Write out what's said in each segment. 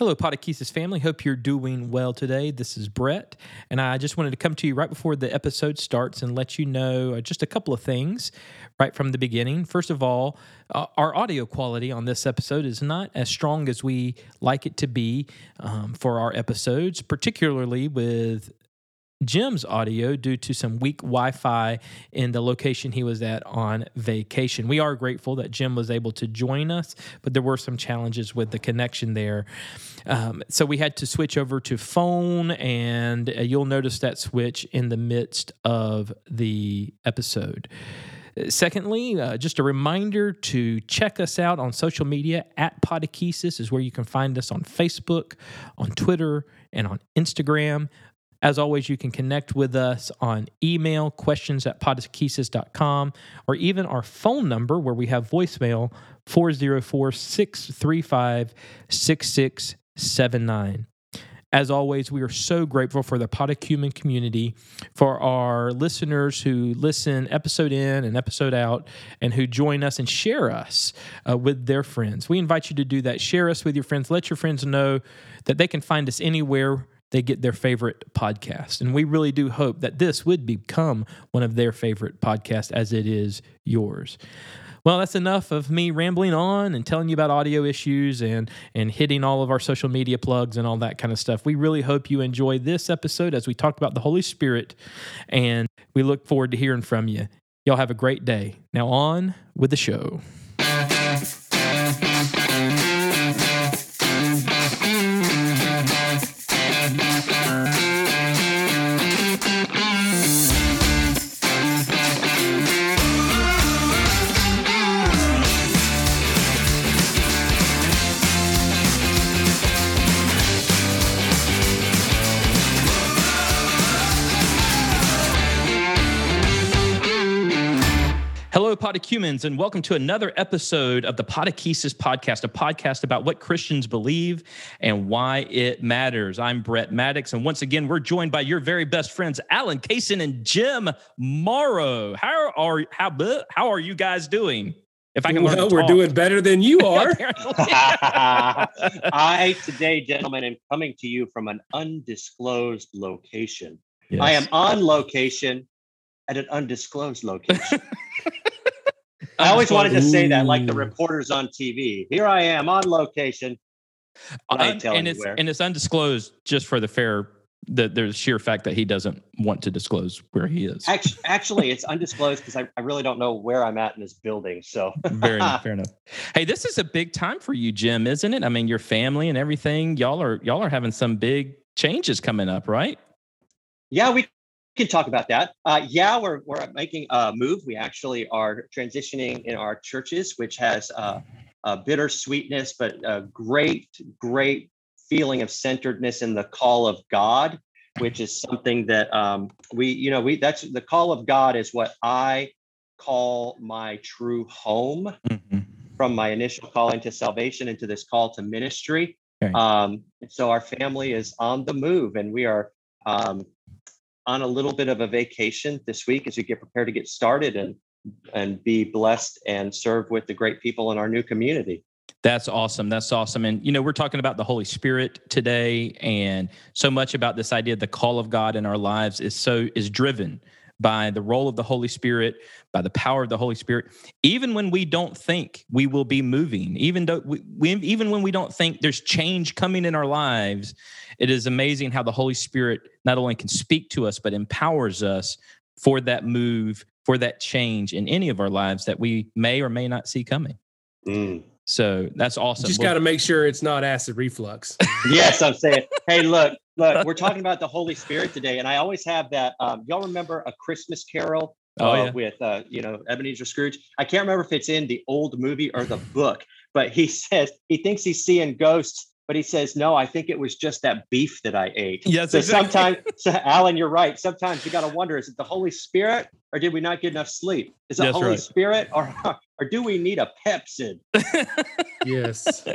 Hello, Podechesis family. Hope you're doing well today. This is Brett, and I just wanted to come to you right before the episode starts and let you know uh, just a couple of things right from the beginning. First of all, uh, our audio quality on this episode is not as strong as we like it to be um, for our episodes, particularly with Jim's audio due to some weak Wi Fi in the location he was at on vacation. We are grateful that Jim was able to join us, but there were some challenges with the connection there. Um, so we had to switch over to phone, and uh, you'll notice that switch in the midst of the episode. Secondly, uh, just a reminder to check us out on social media at Podechesis is where you can find us on Facebook, on Twitter, and on Instagram. As always, you can connect with us on email, questions at podechesis.com, or even our phone number where we have voicemail 404 635 6679. As always, we are so grateful for the Podacumen community, for our listeners who listen episode in and episode out, and who join us and share us uh, with their friends. We invite you to do that. Share us with your friends. Let your friends know that they can find us anywhere they get their favorite podcast. And we really do hope that this would become one of their favorite podcasts as it is yours. Well, that's enough of me rambling on and telling you about audio issues and and hitting all of our social media plugs and all that kind of stuff. We really hope you enjoy this episode as we talk about the Holy Spirit and we look forward to hearing from you. Y'all have a great day. Now on with the show. Podocumens, and welcome to another episode of the Podechesis Podcast, a podcast about what Christians believe and why it matters. I'm Brett Maddox, and once again, we're joined by your very best friends, Allen Kaysen and Jim Morrow. How are how how are you guys doing? If I can well, we're doing better than you are. I today, gentlemen, am coming to you from an undisclosed location. Yes. I am on location at an undisclosed location. I always wanted to say that, like the reporters on TV. Here I am on location. and it's and it's undisclosed just for the fair the there's sheer fact that he doesn't want to disclose where he is. Actually, actually it's undisclosed because I, I really don't know where I'm at in this building. So very fair enough. Hey, this is a big time for you, Jim, isn't it? I mean, your family and everything. Y'all are y'all are having some big changes coming up, right? Yeah, we can talk about that. Uh, yeah, we're, we're making a move. We actually are transitioning in our churches, which has uh, a bitter sweetness, but a great, great feeling of centeredness in the call of God, which is something that um, we, you know, we that's the call of God is what I call my true home mm-hmm. from my initial calling to salvation into this call to ministry. Okay. Um, so our family is on the move, and we are um, on a little bit of a vacation this week as we get prepared to get started and and be blessed and serve with the great people in our new community. That's awesome. That's awesome. And you know, we're talking about the Holy Spirit today and so much about this idea the call of God in our lives is so is driven by the role of the Holy Spirit, by the power of the Holy Spirit, even when we don't think we will be moving, even though we, we, even when we don't think there's change coming in our lives, it is amazing how the Holy Spirit not only can speak to us but empowers us for that move, for that change in any of our lives that we may or may not see coming. Mm. So that's awesome. You just got to make sure it's not acid reflux. yes, I'm saying. Hey, look, look, we're talking about the Holy Spirit today, and I always have that. Um, y'all remember a Christmas Carol oh, uh, yeah. with uh, you know Ebenezer Scrooge? I can't remember if it's in the old movie or the book, but he says he thinks he's seeing ghosts. But he says, no, I think it was just that beef that I ate. Yes, so exactly. sometimes, so Allen, you're right. Sometimes you got to wonder, is it the Holy Spirit or did we not get enough sleep? Is it Holy right. Spirit or or do we need a Pepcid? Yes.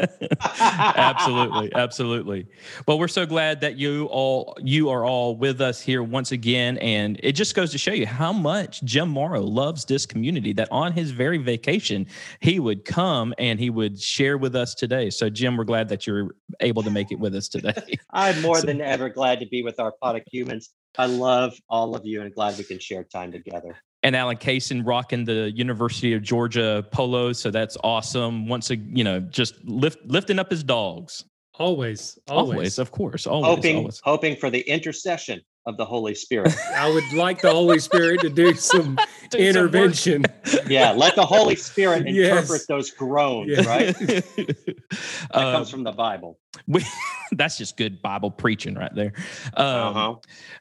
absolutely absolutely well we're so glad that you all you are all with us here once again and it just goes to show you how much jim morrow loves this community that on his very vacation he would come and he would share with us today so jim we're glad that you're able to make it with us today I'm more So- than ever glad to be with our of humans. I love all of you and glad we can share time together. And Allen Kaysen rocking the University of Georgia polo, so that's awesome. Once a you know, just lift lifting up his dogs. Always. Always, Always. of course, always, hoping always. hoping for the intercession of the Holy Spirit. I would like the Holy Spirit to do some Do some intervention. yeah, let the Holy Spirit Yes. interpret those groans, Yeah. right? That Uh, comes from the Bible. We, that's just good Bible preaching right there. Um, Uh-huh.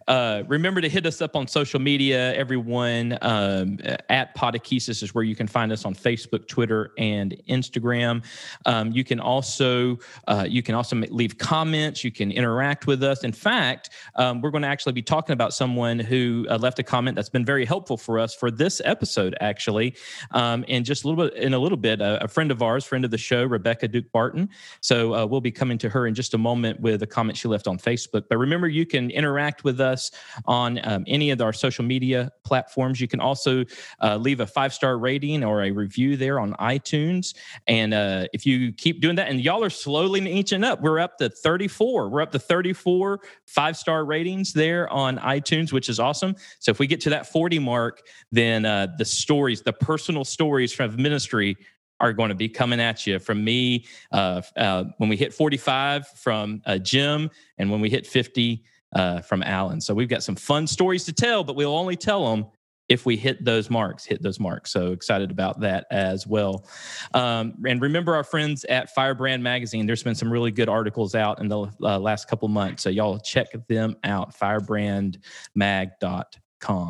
uh, remember to hit us up on social media, everyone. Um, at Podechesis is where you can find us on Facebook, Twitter, and Instagram. Um, you can also uh, you can also leave comments. You can interact with us. In fact, um, we're going to actually be talking about someone who uh, left a comment that's been very helpful for us for this episode, actually. Um, and just a little bit in a little bit, uh, a friend of ours, friend of the show, Rebecca Duke Barton. So uh, we'll be coming to her in just a moment with a comment she left on Facebook. But remember, you can interact with us on um, any of our social media platforms. You can also uh, leave a five star rating or a review there on iTunes. And uh, if you keep doing that, and y'all are slowly inching up, we're up to 34. We're up to 34 five star ratings there on iTunes, which is awesome. So if we get to that 40 mark, then uh, the stories, the personal stories from ministry are going to be coming at you from me uh, uh, when we hit 45 from uh, Jim, and when we hit 50 uh, from Allen. So we've got some fun stories to tell, but we'll only tell them if we hit those marks, hit those marks. So excited about that as well. Um, and remember our friends at Firebrand Magazine. There's been some really good articles out in the uh, last couple months. So y'all check them out, firebrandmag.com.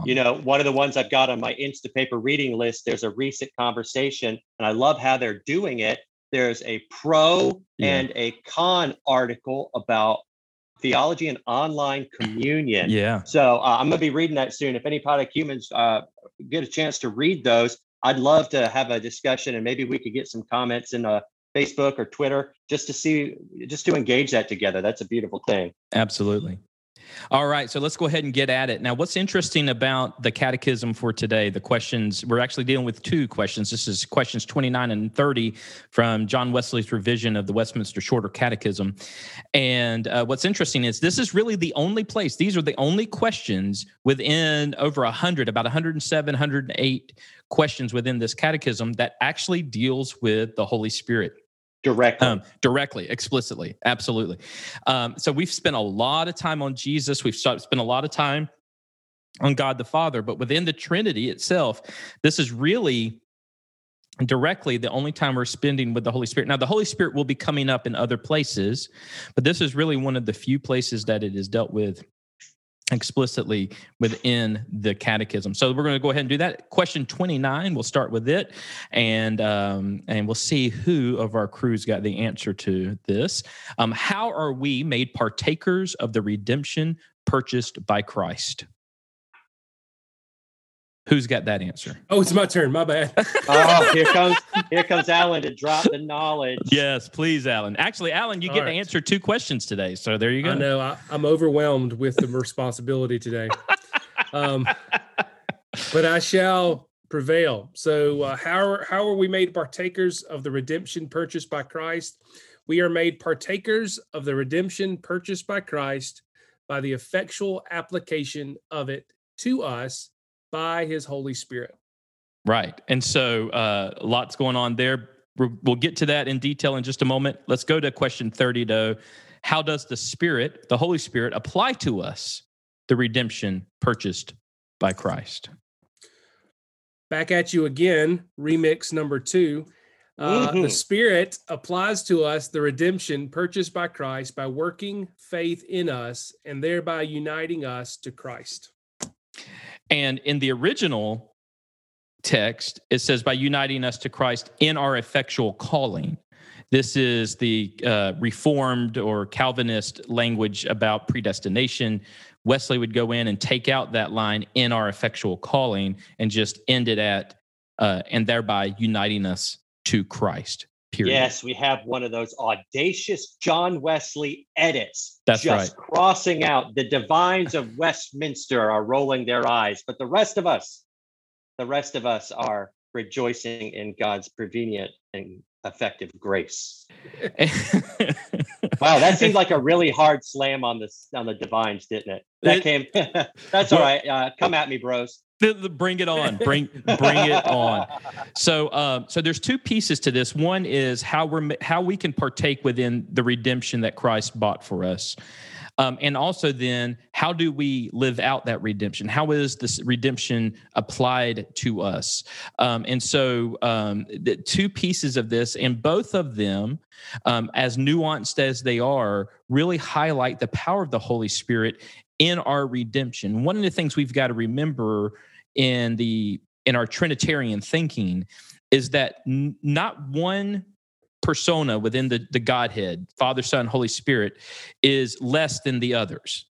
You know, one of the ones I've got on my Instapaper reading list, there's a recent conversation, and I love how they're doing it. There's a pro Yeah. and a con article about theology and online communion. yeah. So uh, I'm going to be reading that soon. If any product humans uh, get a chance to read those, I'd love to have a discussion and maybe we could get some comments in uh, Facebook or Twitter just to see, just to engage that together. That's a beautiful thing. Absolutely. All right, so let's go ahead and get at it. Now, what's interesting about the catechism for today, the questions, we're actually dealing with two questions. This is questions 29 and 30 from John Wesley's revision of the Westminster Shorter Catechism. And uh, what's interesting is this is really the only place, these are the only questions within over 100, about 107, 108 questions within this catechism that actually deals with the Holy Spirit Directly. um, directly, explicitly, absolutely. Um, so we've spent a lot of time on Jesus. We've spent a lot of time on God the Father, but within the Trinity itself, this is really directly the only time we're spending with the Holy Spirit. Now, the Holy Spirit will be coming up in other places, but this is really one of the few places that it is dealt with explicitly within the catechism. So we're going to go ahead and do that. Question 29, we'll start with it and um, and we'll see who of our crews got the answer to this. Um, how are we made partakers of the redemption purchased by Christ? Who's got that answer? Oh, it's my turn. My bad. oh, here comes here comes Allen to drop the knowledge. Yes, please, Allen. Actually, Allen, you All get to answer two questions today. So there you go. I know I, I'm overwhelmed with the responsibility today. Um, but I shall prevail. So, uh, how are, how are we made partakers of the redemption purchased by Christ? We are made partakers of the redemption purchased by Christ by the effectual application of it to us by His Holy Spirit. Right. And so uh, lots going on there. We're, we'll get to that in detail in just a moment. Let's go to question 30, though. How does the Spirit, the Holy Spirit, apply to us the redemption purchased by Christ? back at you again remix number two uh, the Mhm. spirit applies to us the redemption purchased by christ by working faith in us and thereby uniting us to christ And in the original text, it says, by uniting us to Christ in our effectual calling. This is the uh, Reformed or Calvinist language about predestination. Wesley would go in and take out that line in our effectual calling and just end it at uh, and thereby uniting us to Christ. Period. Yes, we have one of those audacious John Wesley edits. That's just right. crossing out the divines of Westminster are rolling their eyes, but the rest of us, the rest of us are rejoicing in God's prevenient and effective grace. Wow, that seemed like a really hard slam on the on the divines, didn't it? That came. that's all right. Uh, come at me, bros. The- the- bring it on. Bring bring it on. So, um, so there's two pieces to this. One is how we're how we can partake within the redemption that Christ bought for us, um, and also then how do we live out that redemption? How is this redemption applied to us? Um, and so, um, the two pieces of this, and both of them, um, as nuanced as they are, really highlight the power of the Holy Spirit in our redemption. One of the things we've got to remember in the in our trinitarian thinking is that n- not one persona within the, the godhead father son holy spirit is less than the others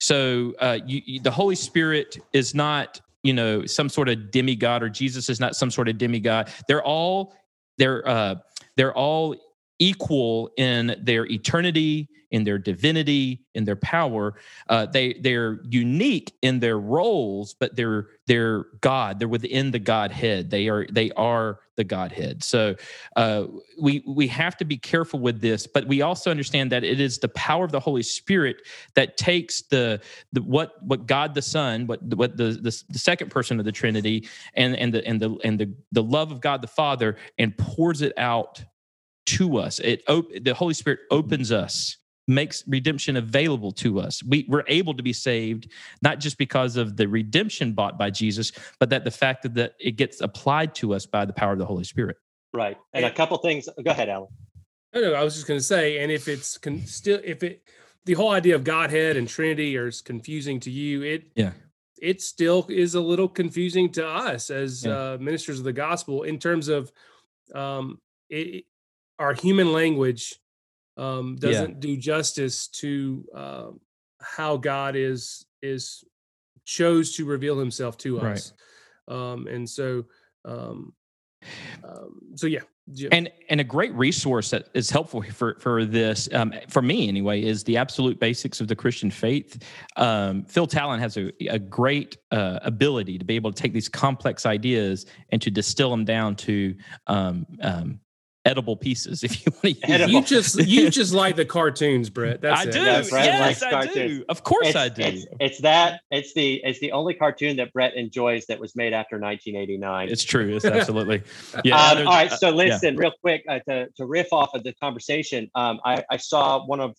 so uh, you, you- the holy spirit is not you know some sort of demigod or jesus is not some sort of demigod they're all they're uh, they're all equal in their eternity in their divinity in their power. Uh, they they're unique in their roles but they're they're god. They're within the godhead. They are they are the godhead. So uh, we we have to be careful with this but we also understand that it is the power of the holy spirit that takes the the what what god the son what what the the, the second person of the trinity and and the and the and the the love of god the father and pours it out to us it op- the holy spirit opens us makes redemption available to us we we're able to be saved not just because of the redemption bought by jesus but that the fact that, that it gets applied to us by the power of the holy spirit Right. And a couple things. Go ahead, Allen. I know. I was just going to say, and if it's con- still, if it, the whole idea of Godhead and Trinity are s- confusing to you, it, Yeah. it still is a little confusing to us as Yeah. uh, ministers of the gospel in terms of, um, it, our human language um, doesn't do justice to um, how God is is chose to reveal Himself to Right. us, um, and so, um, um, so yeah, yeah. and and a great resource that is helpful for for this um, for me anyway is the absolute basics of the christian faith um, Phil Tallon has a, a great uh, ability to be able to take these complex ideas and to distill them down to um, um, edible pieces if you want to use Edible. you just you just like the cartoons, Brett. That's I it. do. Yeah, Brett yes, likes I cartoons. do. Of course, it's, I do. It's, it's that. It's the. It's the only cartoon that Brett enjoys that was made after 1989. It's true. It's absolutely. Yeah. Um, all right, uh, so listen, real quick uh, to, to riff off of the conversation. Um, I, I saw one of,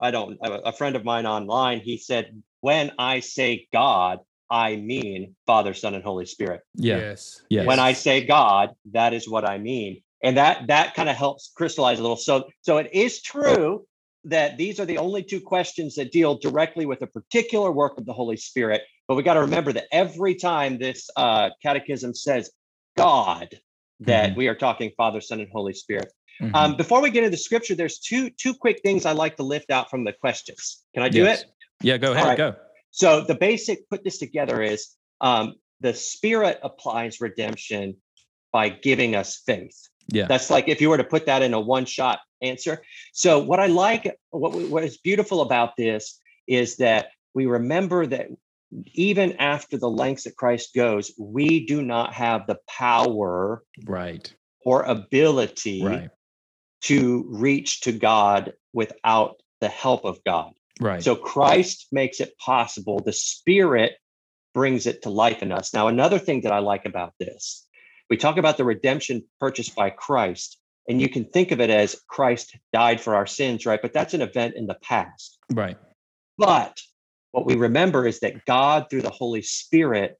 I don't, a a friend of mine online. He said, "When I say God, I mean Father, Son, and Holy Spirit. yeah. Yes. Yes. When I say God, that is what I mean." And that that kind of helps crystallize a little. So so it is true that these are the only two questions that deal directly with a particular work of the Holy Spirit. But we got to remember that every time this uh, catechism says God, that we are talking Father, Son, and Holy Spirit. Mhm. Um, before we get into the scripture, there's two two quick things I like to lift out from the questions. Can I do Yes. it? Yeah. Go ahead. right. Go. So the basic put this together is um, the Spirit applies redemption by giving us faith. Yeah. That's like if you were to put that in a one shot answer. So what I like, what what is beautiful about this is that we remember that even after the lengths that Christ goes, we do not have the power Right. or ability Right. to reach to God without the help of God. Right. So Christ makes it possible. The Spirit brings it to life in us. Now, another thing that I like about this, we talk about the redemption purchased by Christ, and you can think of it as Christ died for our sins, right? But that's an event in the past. right. But what we remember is that God, through the Holy Spirit,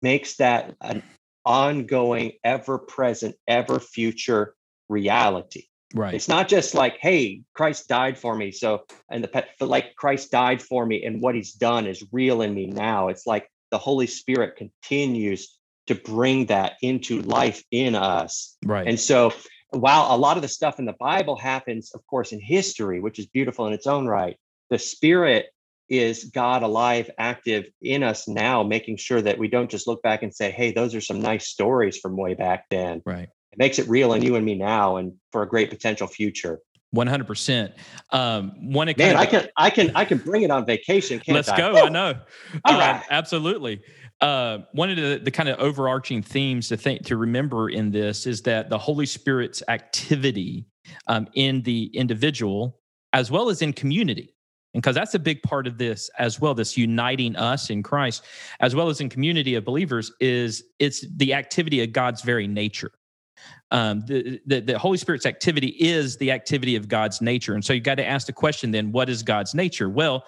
makes that an ongoing, ever present, ever future reality. Right. It's not just like, hey, Christ died for me. So, and the pet, but like Christ died for me and what he's done is real in me now. It's like the Holy Spirit continues to bring that into life in us. Right. And so, while a lot of the stuff in the Bible happens, of course, in history, which is beautiful in its own right, the Spirit is God alive, active in us now, making sure that we don't just look back and say, hey, those are some nice stories from way back then. Right. It makes it real in you and me now and for a great potential future. One hundred percent. Um, one Man, I can, I can, I can bring it on vacation. Can't let's I? go. I know. All Uh, right. absolutely. Uh, one of the, the kind of overarching themes to think to remember in this is that the Holy Spirit's activity um, in the individual as well as in community. And because that's a big part of this as well, this uniting us in Christ, as well as in community of believers, is it's the activity of God's very nature. Um, the, the the Holy Spirit's activity is the activity of God's nature, and so you got to ask the question: then, what is God's nature? Well,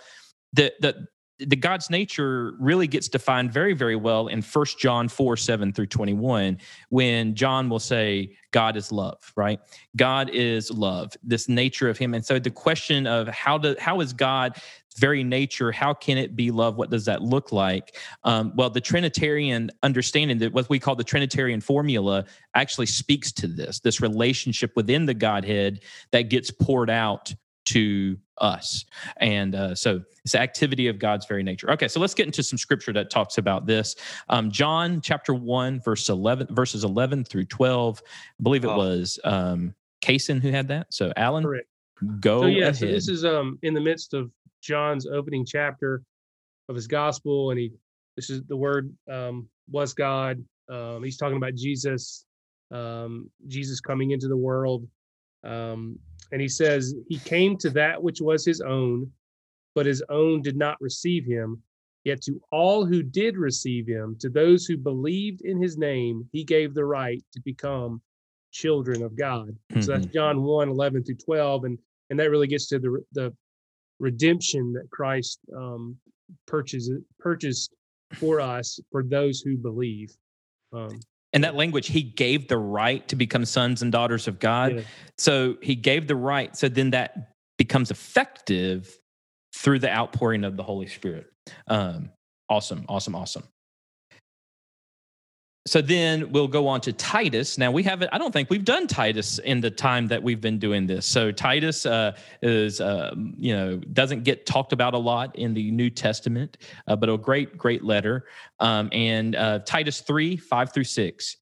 the the the God's nature really gets defined very, very well in First John 4, 7 through 21, when John will say, God is love, right? God is love, this nature of him. And so the question of how do how is God very nature, how can it be love? What does that look like? Um, well, the Trinitarian understanding that what we call the Trinitarian formula actually speaks to this, this relationship within the Godhead that gets poured out to us. And uh, so it's activity of God's very nature. Okay, so let's get into some scripture that talks about this. Um, John chapter 1, verse 11, verses 11 through 12. I believe it Oh. was um, Kaysen who had that. So Allen, Correct. go so yeah, ahead. so this is um in the midst of John's opening chapter of his gospel, and he this is the word um was God. Um, he's talking about Jesus, um, Jesus coming into the world, um, and he says he came to that which was his own, but his own did not receive him. Yet to all who did receive him, to those who believed in his name, he gave the right to become children of God. So that's John 1, 11 through 12. And and that really gets to the the redemption that Christ um, purchased purchased for us for those who believe. Um, and that language, he gave the right to become sons and daughters of God. yeah. So he gave the right. So then that becomes effective through the outpouring of the Holy Spirit. Um, awesome, awesome, awesome. So then we'll go on to Titus. Now we haven't. I don't think we've done Titus in the time that we've been doing this. So Titus uh, is, uh, you know, doesn't get talked about a lot in the New Testament, uh, but a great, great letter. Um, and uh, Titus three five through six.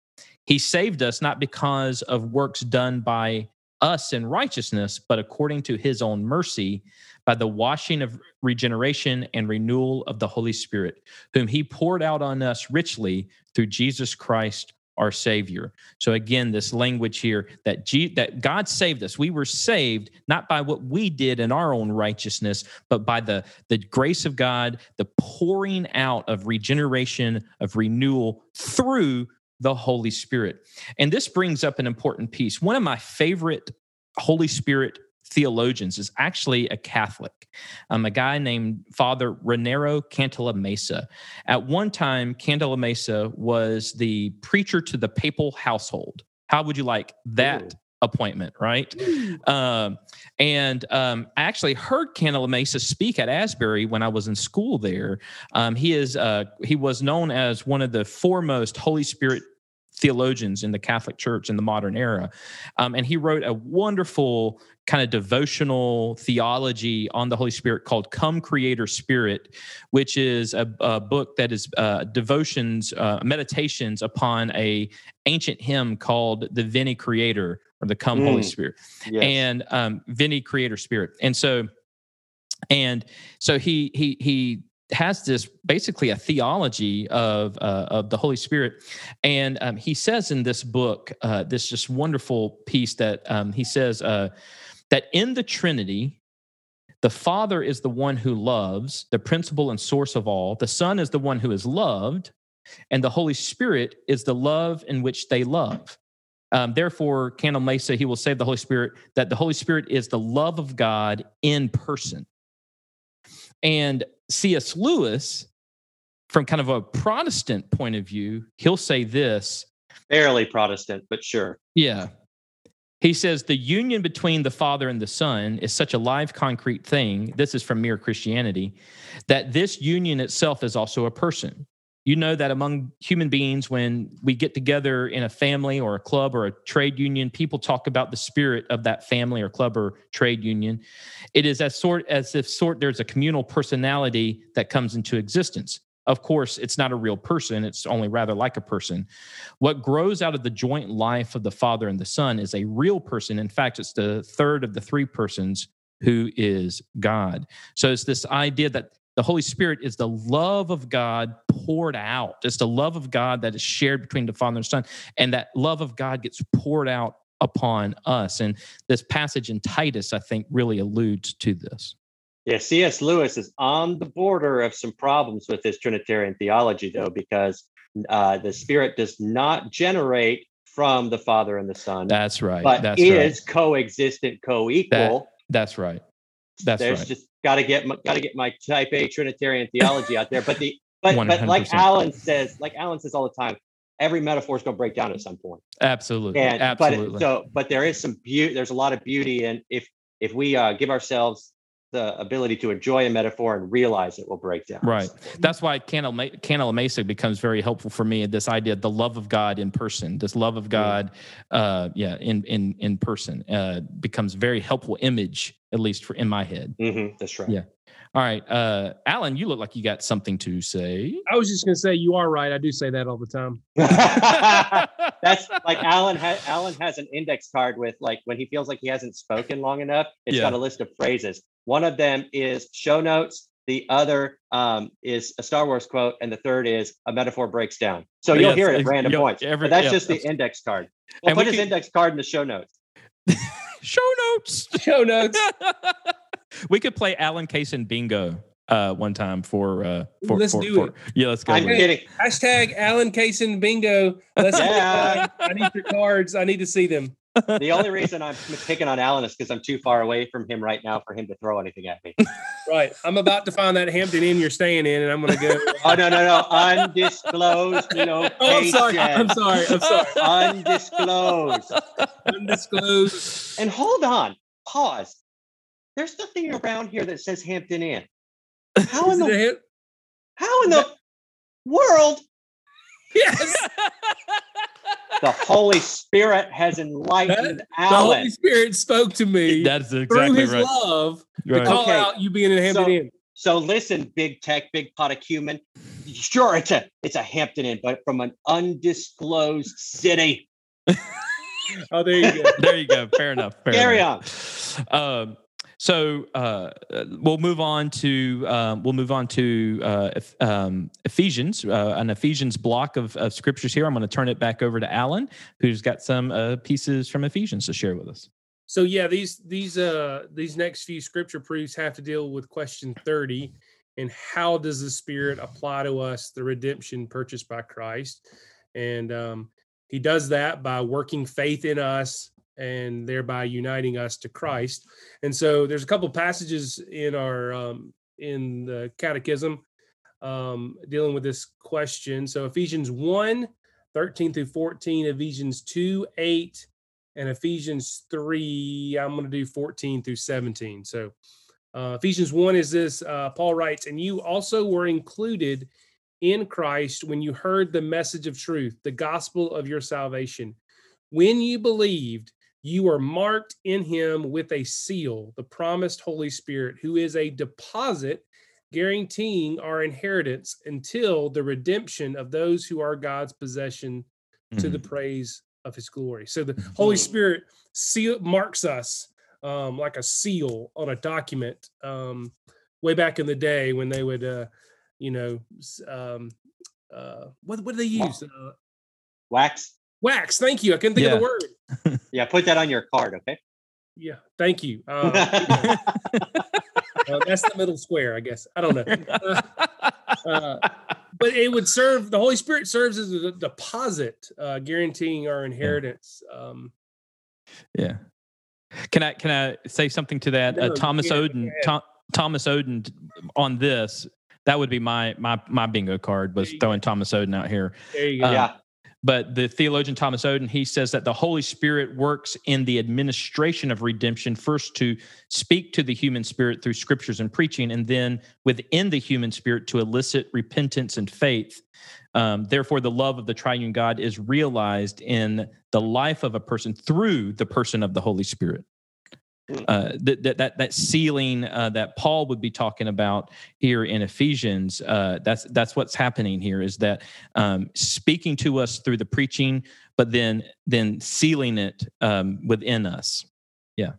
He saved us not because of works done by us in righteousness, but according to his own mercy, by the washing of regeneration and renewal of the Holy Spirit, whom he poured out on us richly through Jesus Christ our savior. So again this language here that G, that god saved us. We were saved not by what we did in our own righteousness but by the the grace of god the pouring out of regeneration of renewal through the holy spirit. And this brings up an important piece. One of my favorite holy spirit theologians is actually a catholic um, a guy named father Raniero Cantalamessa at one time, Cantalamessa was the preacher to the papal household. How would you like that Ooh. appointment, right? Um, and um, I actually heard Cantalamessa speak at Asbury when I was in school there. Um, he is uh, he was known as one of the foremost Holy Spirit theologians in the Catholic Church in the modern era. Um, and he wrote a wonderful kind of devotional theology on the Holy Spirit called Come Creator Spirit, which is a, a book that is uh, devotions, uh, meditations upon a ancient hymn called the Veni Creator or the Come Holy Mm. Spirit Yes. and um, Veni Creator Spirit. And so, and so he he he has this basically a theology of uh, of the Holy Spirit, and um, he says in this book uh, this just wonderful piece that um, he says uh, that in the Trinity. The Father is the one who loves, the principle and source of all. The Son is the one who is loved, and the Holy Spirit is the love in which they love. Um, therefore, Cantalamessa, he will save the Holy Spirit, that the Holy Spirit is the love of God in person. And C.S. Lewis, from kind of a Protestant point of view, he'll say this Barely Protestant, but sure. yeah. He says the union between the Father and the Son is such a live, concrete thing. This is from Mere Christianity, that this union itself is also a person. You know that among human beings, when we get together in a family or a club or a trade union, people talk about the spirit of that family or club or trade union. It is as sort as if sort there's a communal personality that comes into existence. Of course, it's not a real person, it's only rather like a person. What grows out of the joint life of the Father and the Son is a real person. In fact, it's the third of the three persons who is God. So it's this idea that the Holy Spirit is the love of God poured out. It's the love of God that is shared between the Father and Son. And that love of God gets poured out upon us. And this passage in Titus, I think, really alludes to this. Yeah, C.S. Lewis is on the border of some problems with his Trinitarian theology, though, because uh, the Spirit does not generate from the Father and the Son. That's right. But That's is right. co-existent, co-equal. That's right. That's There's right. just got to get got to get my Type A Trinitarian theology out there. But the but but like Allen says, like Allen says all the time, every metaphor is going to break down at some point. Absolutely. And Absolutely. but so but there is some beauty. There's a lot of beauty, and if if we uh, give ourselves the ability to enjoy a metaphor and realize it will break down. Right. That's why Cantalamessa becomes very helpful for me. This idea, the love of God in person, this love of God, uh, yeah, in in in person, uh, becomes very helpful image, at least for in my head. hmm that's right. Yeah. All right, uh, Allen, you look like you got something to say. I was just gonna say you are right. I do say that all the time. That's like Allen. Ha- Allen has an index card with like when he feels like he hasn't spoken long enough. It's Yeah. got a list of phrases. One of them is show notes. The other um, is a Star Wars quote, and the third is a metaphor breaks down. So you'll Yes, hear it at random yep, points. every- but that's yeah, just the that's- index card. We'll And we put his can- index card in the show notes. Show notes. Show notes. We could play Allen Kaysen bingo uh, one time for uh, for Let's for, do for- it. Yeah, let's go. I'm with it. kidding. Hashtag Allen Kaysen bingo. Let's Yeah. I need your cards. I need to see them. The only reason I'm picking on Allen is because I'm too far away from him right now for him to throw anything at me. Right. I'm about to find that Hampton Inn you're staying in, and I'm gonna go. Oh no no no! Undisclosed Oh, I'm sorry. I'm sorry. I'm sorry. Undisclosed. Undisclosed. And hold on, pause. There's nothing around here that says Hampton Inn. How Is in the hint? how in the world Yes. the Holy Spirit has enlightened The Allen? The Holy Spirit spoke to me That's exactly through exactly His right. love to Right. call Okay. out you being in Hampton So- Inn. So listen, big tech, big pot of cumin. Sure, it's a it's a Hampton Inn, but from an undisclosed city. Oh, there you go. there you go. Fair enough. Fair Carry enough. Um, so uh, uh, we'll move on to um, we'll move on to uh, um, Ephesians, uh, an Ephesians block of, of scriptures here. I'm going to turn it back over to Allen, who's got some uh, pieces from Ephesians to share with us. So yeah, these these uh these next few scripture proofs have to deal with question 30 and how does the spirit apply to us the redemption purchased by Christ? And um he does that by working faith in us and thereby uniting us to Christ. And so there's a couple passages in our um in the catechism um dealing with this question. So Ephesians 1 13 through 14, Ephesians 2 8 and Ephesians 3, I'm going to do 14 through 17. So, uh, Ephesians 1 is this uh, Paul writes, and you also were included in Christ when you heard the message of truth, the gospel of your salvation. When you believed, you are marked in him with a seal, the promised Holy Spirit, who is a deposit guaranteeing our inheritance until the redemption of those who are God's possession to the praise of his glory. So the Holy Mhm. Spirit seal marks us um, like a seal on a document. Um, way back in the day when they would, uh, you know, um, uh, what what do they use? Uh, Wax. Wax. Thank you. I couldn't think of the word. Yeah, put that on your card, okay? Yeah. Thank you. Uh, uh, that's the middle square, I guess. I don't know. Uh, but it would serve the Holy Spirit serves as a deposit, uh, guaranteeing our inheritance. Um, Yeah. Can I can I say something to that? No, uh, Thomas can't. Oden, ahead. Tom, Thomas Oden, on this, that would be my my my bingo card was There you go. throwing Thomas Oden out here. there you go. Uh, yeah. But the theologian Thomas Oden he says that the Holy Spirit works in the administration of redemption first to speak to the human spirit through scriptures and preaching, and then within the human spirit to elicit repentance and faith. Um, therefore, the love of the triune God is realized in the life of a person through the person of the Holy Spirit. Uh, that, that that that sealing uh, that Paul would be talking about here in Ephesians. Uh, that's that's what's happening here is that um, speaking to us through the preaching, but then then sealing it um, within us. Yeah.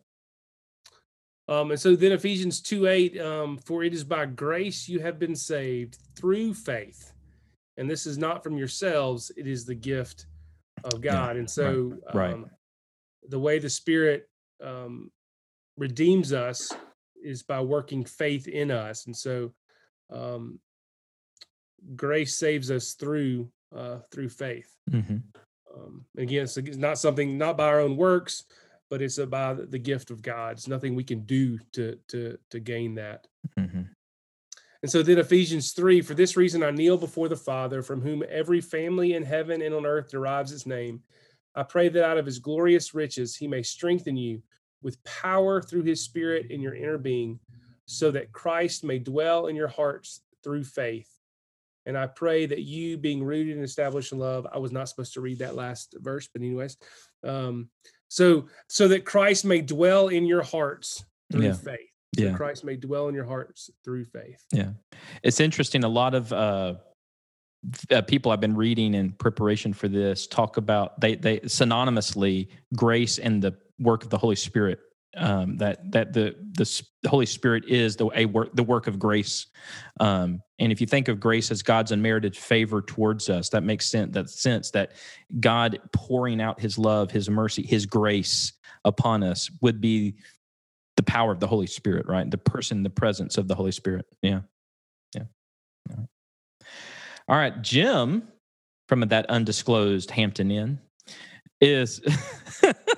Um, and so then Ephesians 2 8, um, for it is by grace you have been saved through faith. And this is not from yourselves, it is the gift of God. Yeah, and so right, right. Um, the way the Spirit um, redeems us is by working faith in us. And so um, grace saves us through uh, through faith. Mm-hmm. Um, again, it's, it's not something not by our own works, but it's about the gift of God. It's nothing we can do to to to gain that. Mm-hmm. And so then Ephesians 3 For this reason I kneel before the Father, from whom every family in heaven and on earth derives its name. I pray that out of his glorious riches he may strengthen you with power through his spirit in your inner being, so that Christ may dwell in your hearts through faith. And I pray that you, being rooted and established in love, I was not supposed to read that last verse, but anyways, um, so so that Christ may dwell in your hearts through yeah. faith. So yeah. Christ may dwell in your hearts through faith. Yeah, it's interesting. A lot of uh, uh, people I've been reading in preparation for this talk about they they synonymously grace and the work of the Holy Spirit. Um, that that the the Holy Spirit is the a work the work of grace, um, and if you think of grace as God's unmerited favor towards us, that makes sense. That sense that God pouring out His love, His mercy, His grace upon us would be the power of the Holy Spirit, right? The person, the presence of the Holy Spirit. Yeah, yeah. All right, All right. Jim from that undisclosed Hampton Inn is.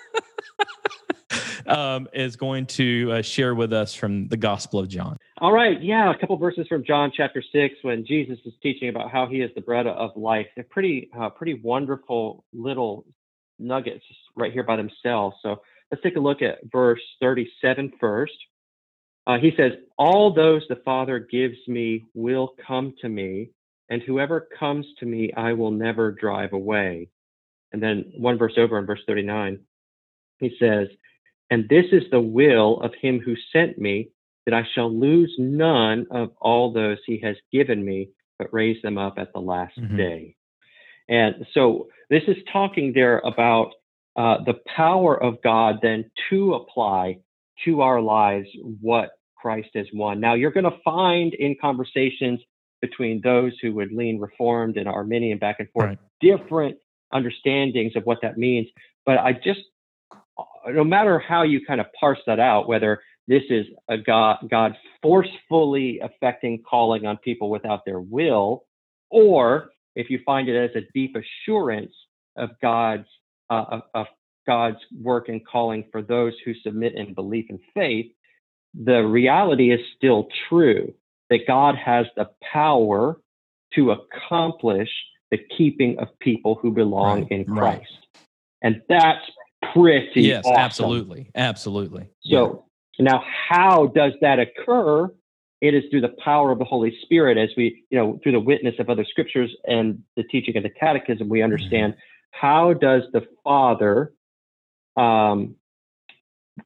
um, is going to uh, share with us from the Gospel of John. All right. Yeah, a couple verses from John chapter 6 when Jesus is teaching about how he is the bread of life. They're pretty, uh, pretty wonderful little nuggets right here by themselves. So let's take a look at verse 37 first. Uh, he says, All those the Father gives me will come to me, and whoever comes to me, I will never drive away. And then one verse over in verse 39, he says, and this is the will of him who sent me, that I shall lose none of all those he has given me, but raise them up at the last mm-hmm. day. And so this is talking there about uh, the power of God then to apply to our lives what Christ has won. Now, you're going to find in conversations between those who would lean Reformed and Arminian back and forth right. different understandings of what that means. But I just no matter how you kind of parse that out, whether this is a God, God forcefully affecting calling on people without their will, or if you find it as a deep assurance of God's uh, of, of God's work and calling for those who submit in belief and faith, the reality is still true that God has the power to accomplish the keeping of people who belong right, in Christ. Right. And that's pretty yes awesome. absolutely absolutely so yeah. now how does that occur it is through the power of the holy spirit as we you know through the witness of other scriptures and the teaching of the catechism we understand mm-hmm. how does the father um,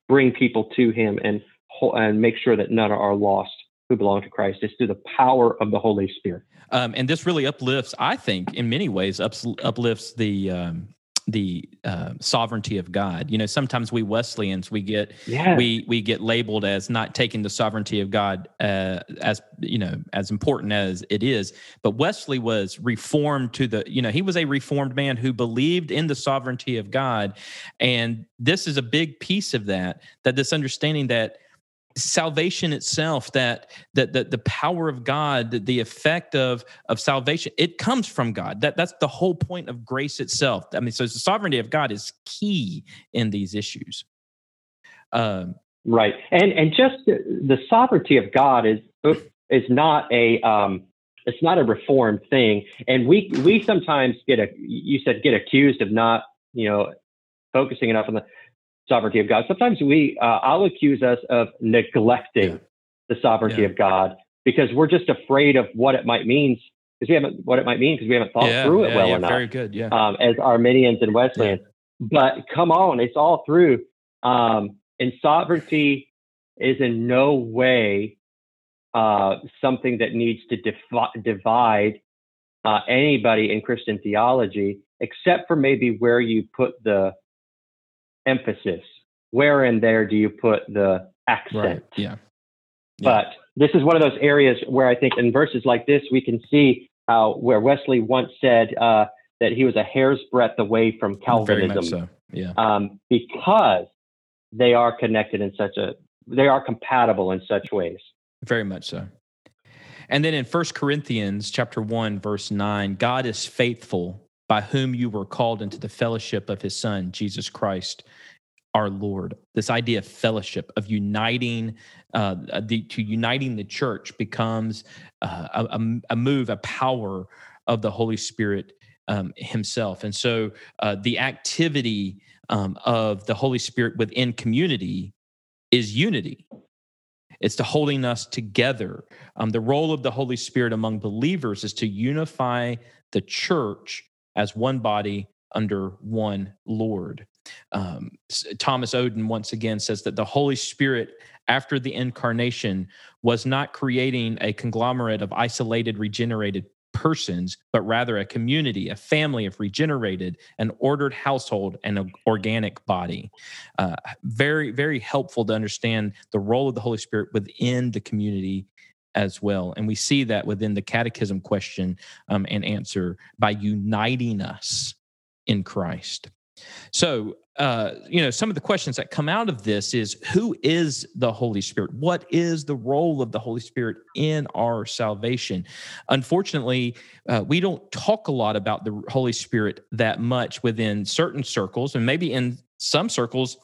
bring people to him and and make sure that none are lost who belong to Christ. It's through the power of the Holy Spirit. Um, and this really uplifts, I think, in many ways, ups, uplifts the um, the uh, sovereignty of God. You know, sometimes we Wesleyans we get yeah. we we get labeled as not taking the sovereignty of God uh, as you know as important as it is. But Wesley was reformed to the you know he was a reformed man who believed in the sovereignty of God, and this is a big piece of that. That this understanding that salvation itself that that the, the power of god the, the effect of of salvation it comes from god. That that's the whole point of grace itself. I mean so the sovereignty of god is key in these issues. Um, right. And and just the, the sovereignty of god is is not a um It's not a reformed thing. And we we sometimes get a you said get accused of not you know focusing enough on the sovereignty of God. Sometimes we uh, I'll accuse us of neglecting Yeah. the sovereignty Yeah. of God because we're just afraid of what it might mean because we haven't what it might mean because we haven't thought yeah, through it well yeah, enough very good. Yeah. um, as Arminians and Wesleyans. But come on, it's all through. Um, and sovereignty is in no way uh, something that needs to defi- divide uh, anybody in Christian theology, except for maybe where you put the emphasis. Where in there do you put the accent? right. Yeah. Yeah. But this is one of those areas where I think in verses like this, we can see how where Wesley once said uh, that he was a hair's breadth away from Very much Calvinism so. Yeah. um, because they are connected in such a, they are compatible in such ways. Very much so. And then in First Corinthians chapter 1 verse 9, God is faithful by whom you were called into the fellowship of his son Jesus Christ our Lord. This idea of fellowship of uniting uh, the to uniting the church becomes uh, a, a- a move, a power of the Holy Spirit um, himself. And so uh, the activity um, of the Holy Spirit within community is unity. It's to holding us together. Um, the role of the Holy Spirit among believers is to unify the church as one body under one Lord. Um, Thomas Oden once again says that the Holy Spirit, after the incarnation, was not creating a conglomerate of isolated, regenerated persons, but rather a community, a family of regenerated, an ordered household, and an organic body. Uh, very, very helpful to understand the role of the Holy Spirit within the community as well. And we see that within the catechism question um, and answer by uniting us in Christ. So, uh, you know, some of the questions that come out of this is who is the Holy Spirit? What is the role of the Holy Spirit in our salvation? Unfortunately, uh, we don't talk a lot about the Holy Spirit that much within certain circles, and maybe in some circles,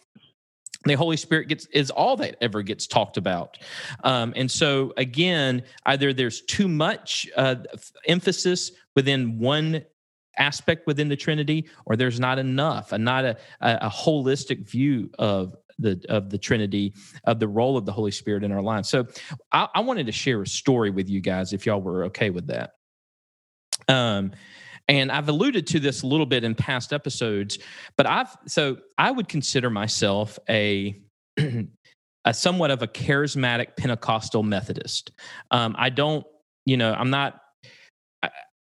the Holy Spirit gets is all that ever gets talked about, um, and so again, either there's too much uh, emphasis within one aspect within the Trinity, or there's not enough, and not a, a, holistic view of the of the Trinity, of the role of the Holy Spirit in our lives. So, I, I wanted to share a story with you guys, if y'all were okay with that. Um, and I've alluded to this a little bit in past episodes, but I've so I would consider myself a a somewhat of a charismatic Pentecostal Methodist. Um, I don't, you know, I'm not.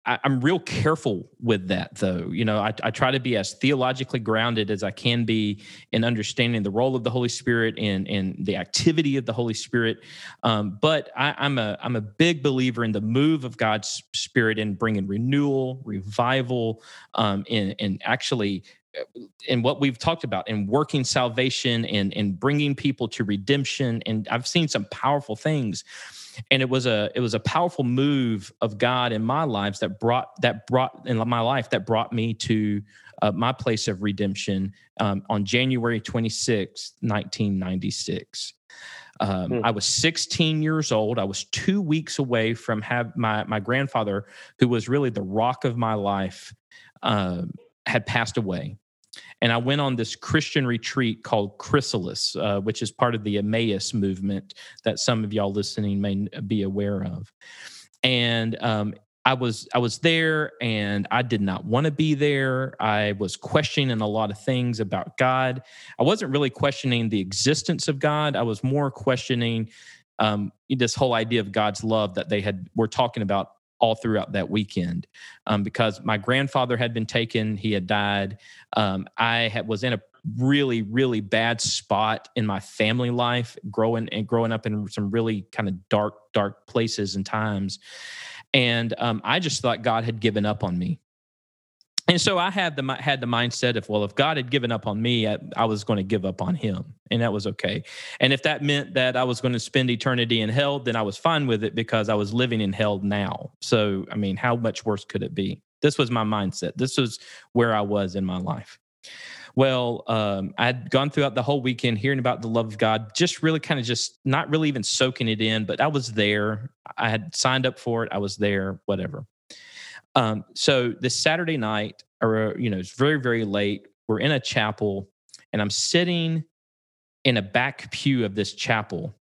I, I'm real careful with that, though. You know, I, I try to be as theologically grounded as I can be in understanding the role of the Holy Spirit and and the activity of the Holy Spirit. Um, but I, I'm a I'm a big believer in the move of God's Spirit in bringing renewal, revival, um, and and actually in what we've talked about in working salvation and and bringing people to redemption and I've seen some powerful things and it was a it was a powerful move of God in my lives that brought that brought in my life that brought me to uh, my place of redemption um, on January 26, 1996. Um, Hmm. I was 16 years old. I was two weeks away from have my my grandfather, who was really the rock of my life, um, had passed away. And I went on this Christian retreat called Chrysalis, uh, which is part of the Emmaus movement that some of y'all listening may be aware of. And um, I was I was there, and I did not want to be there. I was questioning a lot of things about God. I wasn't really questioning the existence of God. I was more questioning um, this whole idea of God's love that they had were talking about all throughout that weekend um, because my grandfather had been taken he had died um, i had, was in a really really bad spot in my family life growing and growing up in some really kind of dark dark places and times and um, i just thought god had given up on me and so I had the had the mindset of well, if God had given up on me, I, I was going to give up on Him, and that was okay. And if that meant that I was going to spend eternity in hell, then I was fine with it because I was living in hell now. So I mean, how much worse could it be? This was my mindset. This was where I was in my life. Well, um, I'd gone throughout the whole weekend hearing about the love of God, just really kind of just not really even soaking it in, but I was there. I had signed up for it. I was there, whatever. Um, so this Saturday night, or you know, it's very very late. We're in a chapel, and I'm sitting in a back pew of this chapel,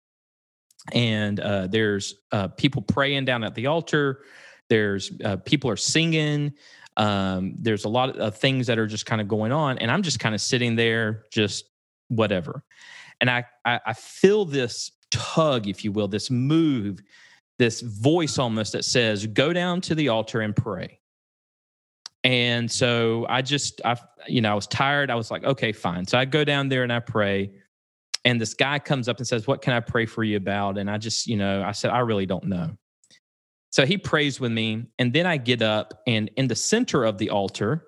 and uh, there's uh, people praying down at the altar. There's uh, people are singing. Um, there's a lot of things that are just kind of going on, and I'm just kind of sitting there, just whatever. And I, I, I feel this tug, if you will, this move, this voice almost that says, "Go down to the altar and pray." And so I just, I, you know, I was tired. I was like, okay, fine. So I go down there and I pray. And this guy comes up and says, What can I pray for you about? And I just, you know, I said, I really don't know. So he prays with me. And then I get up, and in the center of the altar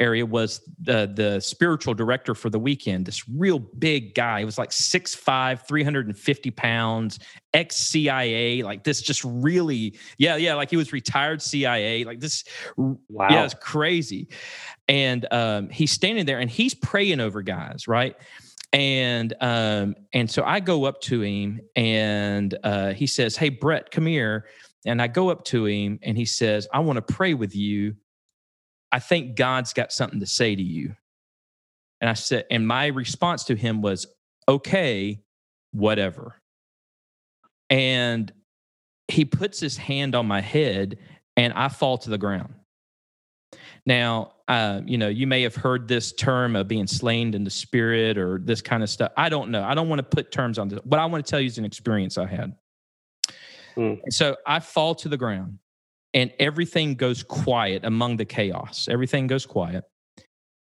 area was the, the spiritual director for the weekend, this real big guy. He was like 6'5, 350 pounds, ex CIA, like this just really, yeah, yeah, like he was retired CIA, like this. Wow. Yeah, it's crazy. And um, he's standing there and he's praying over guys, right? and um and so i go up to him and uh he says hey brett come here and i go up to him and he says i want to pray with you i think god's got something to say to you and i said and my response to him was okay whatever and he puts his hand on my head and i fall to the ground now, uh, you know, you may have heard this term of being slain in the spirit or this kind of stuff. I don't know. I don't want to put terms on this. What I want to tell you is an experience I had. Mm. So I fall to the ground and everything goes quiet among the chaos. Everything goes quiet.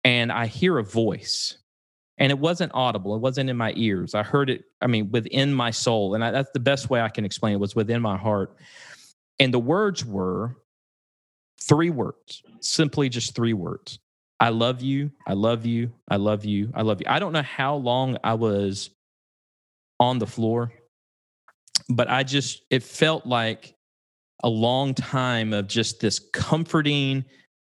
And I hear a voice. And it wasn't audible. It wasn't in my ears. I heard it, I mean, within my soul. And I, that's the best way I can explain it was within my heart. And the words were, Three words, simply just three words. I love you. I love you. I love you. I love you. I don't know how long I was on the floor, but I just, it felt like a long time of just this comforting,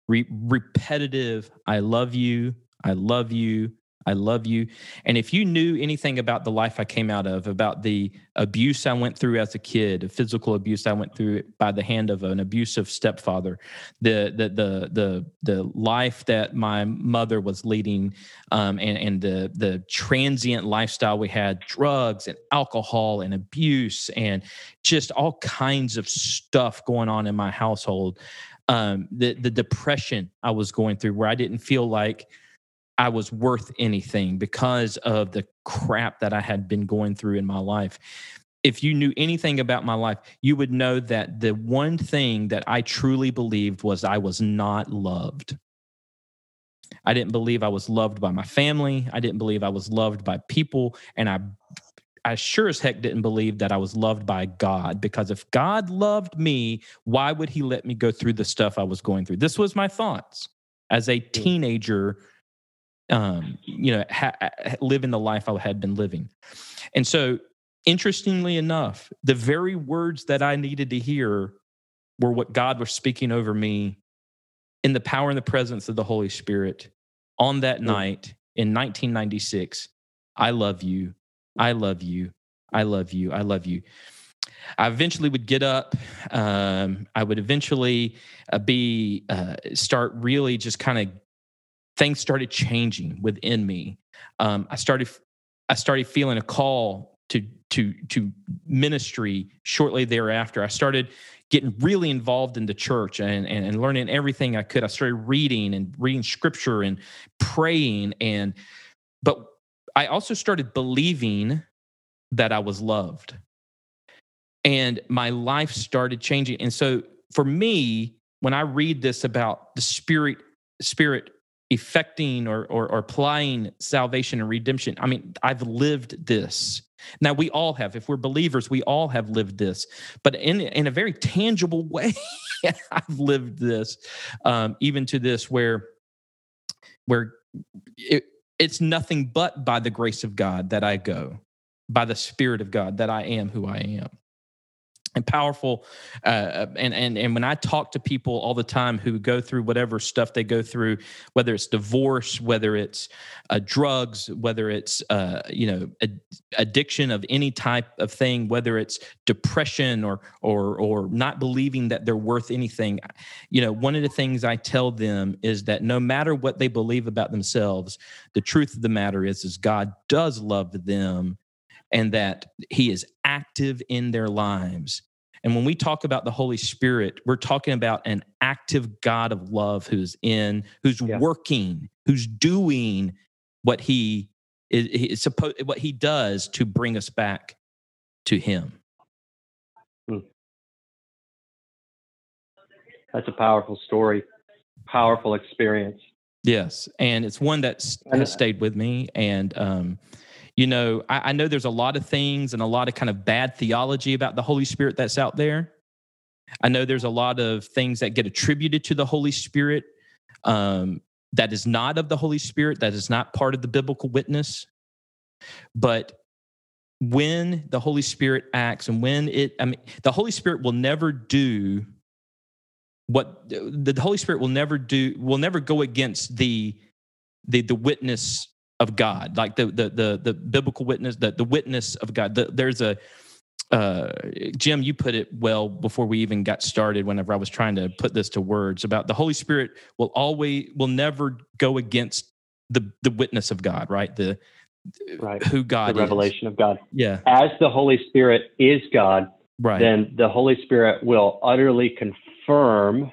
re- repetitive, I love you. I love you. I love you. And if you knew anything about the life I came out of, about the abuse I went through as a kid, physical abuse I went through by the hand of an abusive stepfather, the the the the the life that my mother was leading, um, and and the the transient lifestyle we had, drugs and alcohol and abuse and just all kinds of stuff going on in my household. Um, the the depression I was going through, where I didn't feel like I was worth anything because of the crap that I had been going through in my life. If you knew anything about my life, you would know that the one thing that I truly believed was I was not loved. I didn't believe I was loved by my family. I didn't believe I was loved by people. And I I sure as heck didn't believe that I was loved by God because if God loved me, why would he let me go through the stuff I was going through? This was my thoughts as a teenager um, you know, ha- living the life I had been living. And so, interestingly enough, the very words that I needed to hear were what God was speaking over me in the power and the presence of the Holy Spirit on that night in 1996. I love you. I love you. I love you. I love you. I eventually would get up. Um, I would eventually uh, be uh, start really just kind of things started changing within me. Um, I started I started feeling a call to to to ministry shortly thereafter. I started getting really involved in the church and, and, and learning everything I could. I started reading and reading scripture and praying and but I also started believing that I was loved. And my life started changing. And so for me, when I read this about the spirit spirit effecting or, or, or applying salvation and redemption. I mean, I've lived this. Now we all have. If we're believers, we all have lived this, but in in a very tangible way, I've lived this, um, even to this where where it, it's nothing but by the grace of God that I go, by the Spirit of God that I am who I am. And powerful uh, and and and when i talk to people all the time who go through whatever stuff they go through whether it's divorce whether it's uh, drugs whether it's uh, you know ad- addiction of any type of thing whether it's depression or or or not believing that they're worth anything you know one of the things i tell them is that no matter what they believe about themselves the truth of the matter is is god does love them and that he is active in their lives and when we talk about the Holy Spirit, we're talking about an active God of love who's in, who's yeah. working, who's doing what he is, is supposed, what he does to bring us back to Him. Hmm. That's a powerful story, powerful experience. Yes, and it's one that has stayed with me, and um, you know, I, I, know there's a lot of things and a lot of kind of bad theology about the Holy Spirit that's out there. I know there's a lot of things that get attributed to the Holy Spirit um, that is not of the Holy Spirit, that is not part of the biblical witness. But when the Holy Spirit acts and when it, I mean, the Holy Spirit will never do what the Holy Spirit will never do, will never go against the the the witness of God, like the the the, the biblical witness, the, the witness of God. The, there's a uh, Jim, you put it well before we even got started. Whenever I was trying to put this to words about the Holy Spirit will always will never go against the the witness of God, right? The right who God the revelation is. of God. Yeah, as the Holy Spirit is God, right? Then the Holy Spirit will utterly confirm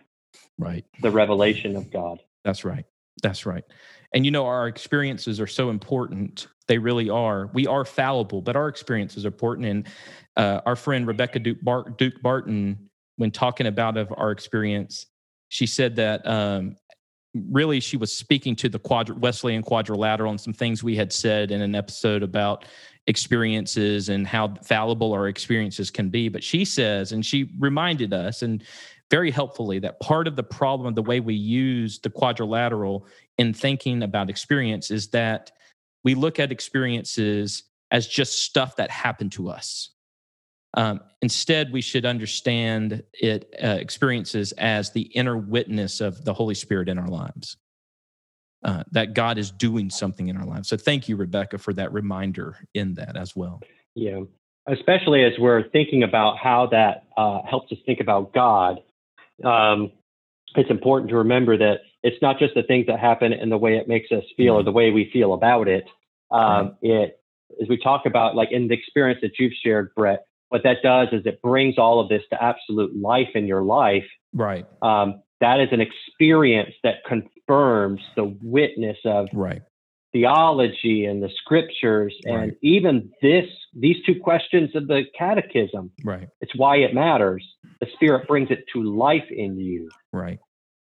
right the revelation of God. That's right. That's right. And you know, our experiences are so important. They really are. We are fallible, but our experiences are important. And uh, our friend Rebecca Duke, Bart, Duke Barton, when talking about of our experience, she said that um, really she was speaking to the Wesleyan quadrilateral and some things we had said in an episode about experiences and how fallible our experiences can be. But she says, and she reminded us, and very helpfully that part of the problem of the way we use the quadrilateral in thinking about experience is that we look at experiences as just stuff that happened to us. Um, instead, we should understand it uh, experiences as the inner witness of the Holy Spirit in our lives. Uh, that God is doing something in our lives. So, thank you, Rebecca, for that reminder in that as well. Yeah, especially as we're thinking about how that uh, helps us think about God um, it's important to remember that it's not just the things that happen and the way it makes us feel or the way we feel about it. Um, It, as we talk about, like in the experience that you've shared, Brett, what that does is it brings all of this to absolute life in your life. Right. Um, that is an experience that confirms the witness of right theology and the scriptures and even this these two questions of the catechism right. it's why it matters. The spirit brings it to life in you. Right.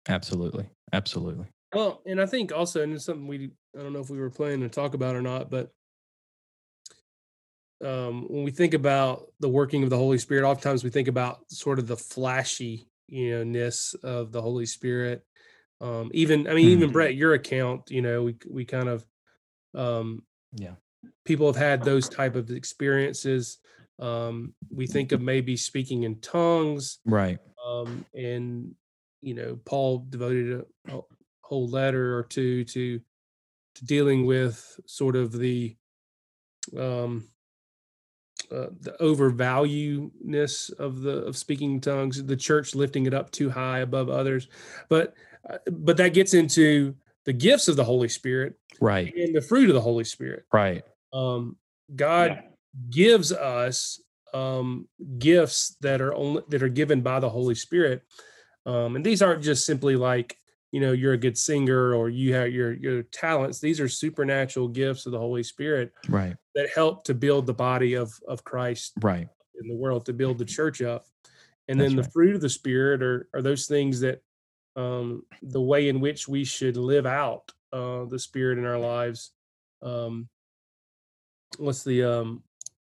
Absolutely. Absolutely. Well and i think also and it's something we i don't know if we were planning to talk about or not but um, when we think about the working of the holy spirit oftentimes we think about sort of the flashy you know ness of the holy spirit. Um, even i mean mm-hmm. even brett your account you know we we kind of um, yeah, people have had those type of experiences. Um, we think of maybe speaking in tongues, right? Um, and you know, Paul devoted a, a whole letter or two to to dealing with sort of the um, uh, the overvalueness of the of speaking tongues, the church lifting it up too high above others, but uh, but that gets into the gifts of the Holy Spirit, right, and the fruit of the Holy Spirit, right. Um, God yeah. gives us um, gifts that are only that are given by the Holy Spirit, um, and these aren't just simply like you know you're a good singer or you have your your talents. These are supernatural gifts of the Holy Spirit, right, that help to build the body of of Christ, right, in the world to build the church up. And That's then the right. fruit of the Spirit are are those things that um, the way in which we should live out uh, the spirit in our lives. Um, what's the um,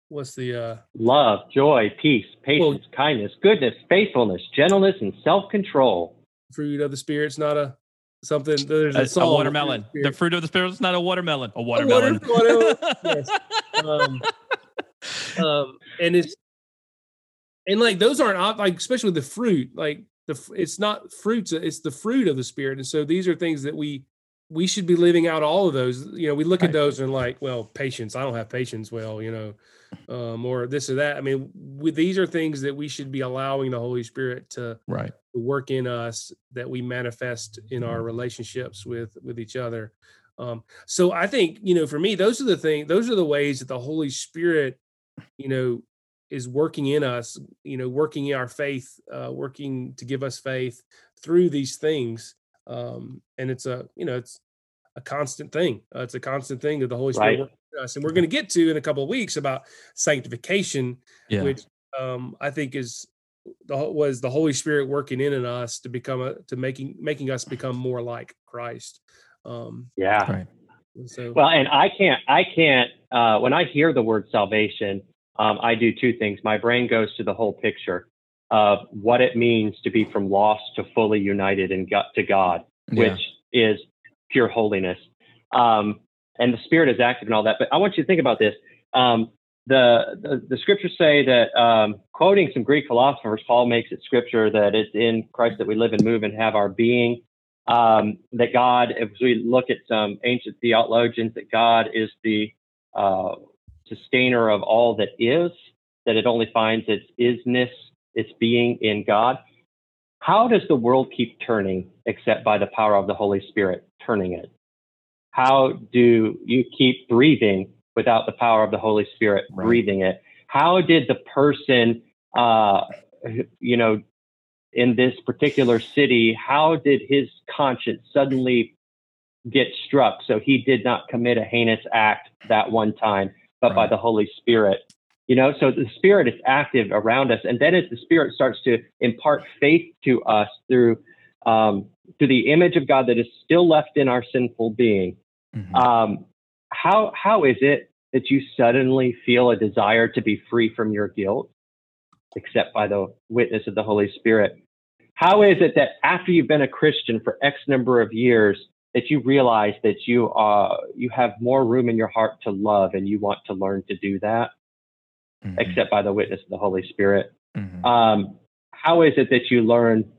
what's the uh, love, joy, peace, patience, well, kindness, goodness, faithfulness, gentleness, and self control. Fruit of the spirit's not a something. There's a, a, song, a watermelon. The, the, fruit of the spirit is not a watermelon. A watermelon. A water, watermelon. yes. Um, um, and it's and like those aren't like especially the fruit like the it's not fruits it's the fruit of the spirit and so these are things that we we should be living out all of those you know we look Right. at those and like well patience i don't have patience well you know um or this or that i mean we, these are things that we should be allowing the holy spirit to Right. to work in us that we manifest in our relationships with with each other um so i think you know for me those are the things those are the ways that the holy spirit you know is working in us you know working in our faith uh working to give us faith through these things um and it's a you know it's a constant thing uh, it's a constant thing that the holy spirit Right. works in us and we're going to get to in a couple of weeks about sanctification Yeah. which um, I think is the was the Holy Spirit working in, in us to become a to making making us become more like Christ. Um, Yeah. Right. so Well, and I can't, I can't, uh, when I hear the word salvation, um, I do two things. My brain goes to the whole picture of what it means to be from lost to fully united and God, to God, Yeah. which is pure holiness. Um, and the Spirit is active and all that. But I want you to think about this. Um, the, the the scriptures say that, um, quoting some Greek philosophers, Paul makes it scripture that it's in Christ that we live and move and have our being um, that God, if we look at some ancient theologians, that God is the uh, sustainer of all that is, that it only finds its isness, its being in God. How does the world keep turning except by the power of the Holy Spirit turning it? How do you keep breathing without the power of the Holy Spirit Right. breathing it? How did the person, uh, you know, in this particular city, how did his conscience suddenly get struck so he did not commit a heinous act that one time, but by the Holy Spirit? You know, so the Spirit is active around us, and then as the Spirit starts to impart faith to us through um, through the image of God that is still left in our sinful being, Mhm. um, how how is it that you suddenly feel a desire to be free from your guilt, except by the witness of the Holy Spirit? How is it that after you've been a Christian for X number of years, that you realize that you uh, you have more room in your heart to love, and you want to learn to do that, Mhm. except by the witness of the Holy Spirit? Mhm. um, how is it that you learn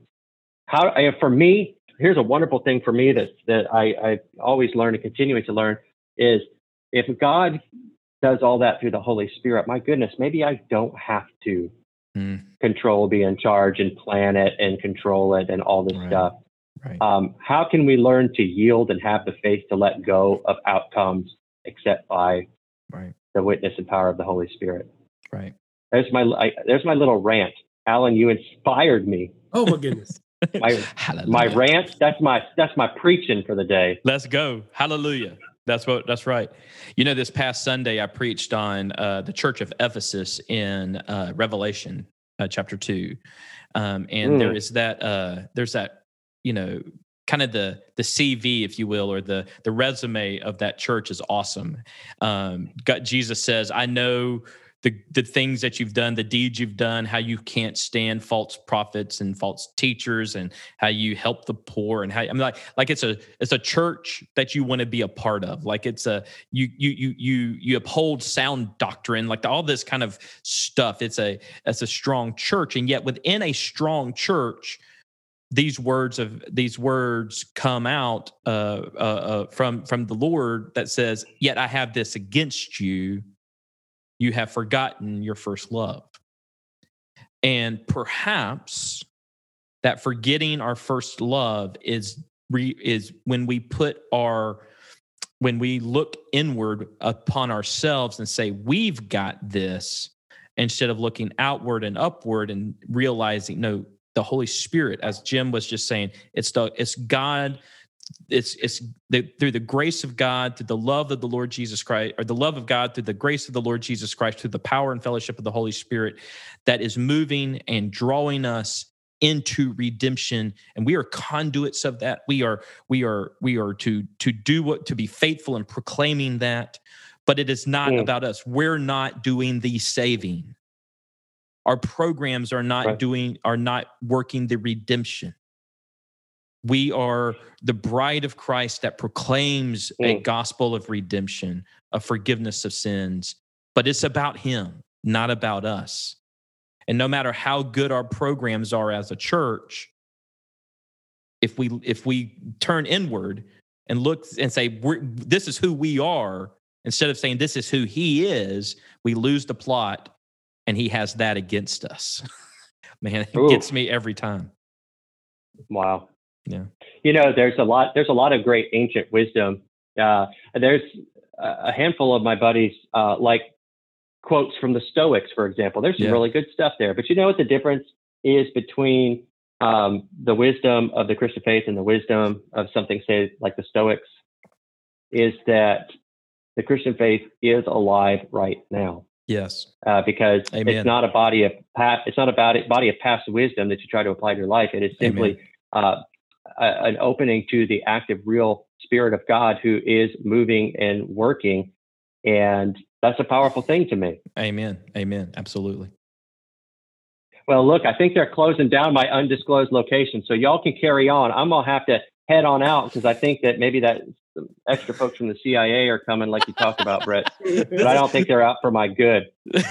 how for me here's a wonderful thing for me that that I, I always learn and continuing to learn is if god does all that through the holy spirit my goodness maybe i don't have to Mm. control be in charge and plan it and control it and all this Right. stuff Right. um, how can we learn to yield and have the faith to let go of outcomes except by Right. the witness and power of the holy spirit Right. there's my I, there's my little rant allen you inspired me oh my goodness, my Hallelujah. my rant that's my that's my preaching for the day Let's go. Hallelujah. That's what that's right. You know, this past Sunday I preached on uh, the church of Ephesus in uh, Revelation uh, chapter two. Um, and Mm. there is that uh, there's that, you know, kind of the the CV, if you will, or the the resume of that church is awesome. Um, God, Jesus says, I know the the things that you've done, the deeds you've done, how you can't stand false prophets and false teachers, and how you help the poor, and how I mean, like like it's a it's a church that you want to be a part of. Like it's a you you you you you uphold sound doctrine, like all this kind of stuff. It's a it's a strong church, and yet within a strong church, these words of these words come out uh, uh, uh, from from the Lord that says, "Yet I have this against you: you have forgotten your first love." And perhaps that forgetting our first love is re, is when we put our when we look inward upon ourselves and say we've got this instead of looking outward and upward and realizing no the holy spirit as jim was just saying it's the it's god it's it's the, through the grace of god through the love of the lord jesus christ or the love of god through the grace of the lord jesus christ through the power and fellowship of the holy spirit that is moving and drawing us into redemption. And we are conduits of that. We are we are we are to to do what to be faithful in proclaiming that. But it is not Mm. about us. We're not doing the saving our programs are not Right. doing are not working the redemption we are the bride of christ that proclaims a Mm. gospel of redemption of forgiveness of sins but it's about him not about us And no matter how good our programs are as a church, if we if we turn inward and look and say we're, this is who we are instead of saying this is who he is, we lose the plot, and he has that against us. Man, it Ooh. gets me every time. Wow. Yeah. You know, there's a lot. There's a lot of great ancient wisdom. Uh, there's a handful of my buddies uh, like quotes from the Stoics, for example. There's some Yeah. really good stuff there. But you know what the difference is between um, the wisdom of the Christian faith and the wisdom of something, say, like the Stoics, is that the Christian faith is alive right now Yes. uh, because Amen. it's not a body of past, it's not a body, body of past wisdom that you try to apply to your life. It is simply uh, a, an opening to the active, real Spirit of God who is moving and working, and that's a powerful thing to me. Amen. Amen. Absolutely. Well, look, I think they're closing down my undisclosed location, so y'all can carry on. I'm gonna have to head on out because I think that maybe that some extra folks from the CIA are coming, like you talked about, Brett. But I don't think they're out for my good.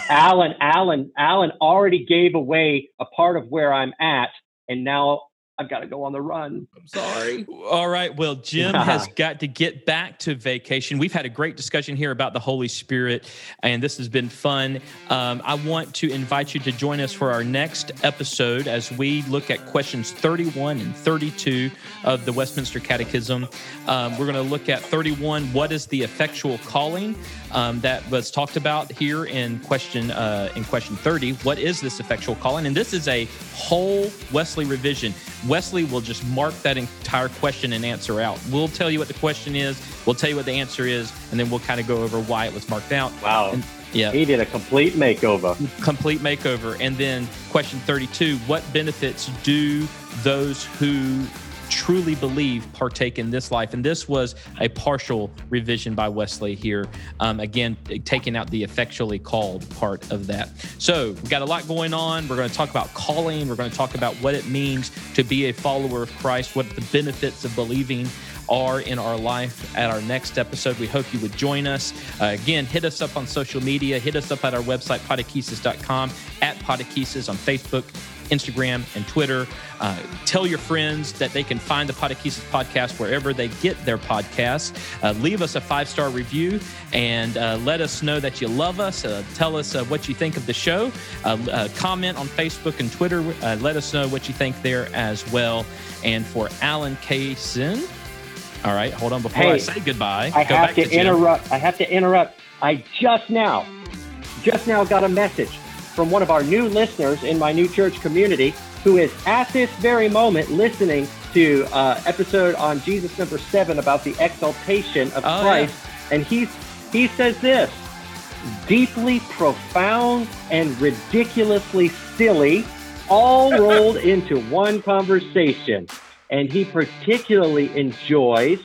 Allen, Allen, Allen already gave away a part of where I'm at, and now I've got to go on the run. I'm sorry. All right. Well, Jim has got to get back to vacation. We've had a great discussion here about the Holy Spirit, and this has been fun. Um, I want to invite you to join us for our next episode as we look at questions 31 and 32 of the Westminster Catechism. Um, we're going to look at 31 what is the effectual calling? Um, that was talked about here in question uh, in question 30. What is this effectual calling? And this is a whole Wesley revision. Wesley will just mark that entire question and answer out. We'll tell you what the question is. We'll tell you what the answer is, and then we'll kind of go over why it was marked out. Wow. And- yeah, He did a complete makeover. complete makeover. And then question 32 What benefits do those who truly believe partake in this life? And this was a partial revision by Wesley here. Um, again, taking out the effectually called part of that. So we've got a lot going on. We're going to talk about calling, we're going to talk about what it means to be a follower of Christ, what the benefits of believing are in our life at our next episode. We hope you would join us. Uh, again, hit us up on social media. Hit us up at our website, podechesis.com, at podechesis on Facebook, Instagram, and Twitter. Uh, tell your friends that they can find the Podechesis podcast wherever they get their podcasts. Uh, leave us a five star review and uh, let us know that you love us. Uh, tell us uh, what you think of the show. Uh, uh, comment on Facebook and Twitter. Uh, let us know what you think there as well. And for Allen Kaysen, all right, hold on. Before I say goodbye, I go have to Jim. interrupt. I have to interrupt. I just now, just now got a message from one of our new listeners in my new church community who is at this very moment listening to uh, episode on Jesus number seven about the exaltation of Oh, Christ, and he's he says this: deeply profound and ridiculously silly, all rolled into one conversation. And he particularly enjoys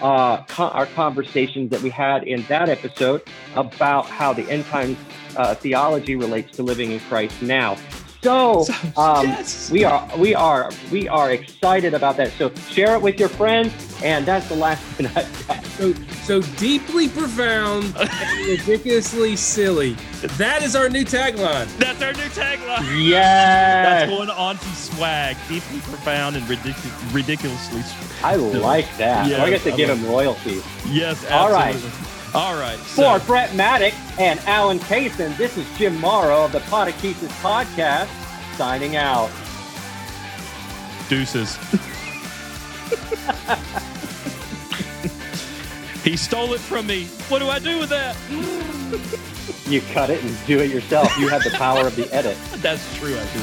uh, co- our conversations that we had in that episode about how the end times uh, theology relates to living in Christ now. So um, Yes. we are we are we are excited about that. So share it with your friends, and that's the last thing I've got. So, so deeply profound ridiculously silly. That is our new tagline. That's our new tagline. Yes, That's going on some swag, deeply profound and ridicu- ridiculously. I like that. Yeah, I get to I give love him royalties. Yes, All right. All right. For So, Brett Maddock and Allen Kaysen, this is Jim Morrow of the Podechesis Podcast signing out. deuces. he stole it from me. What do I do with that? You cut it and do it yourself. You have the power of the edit. That's true, I do.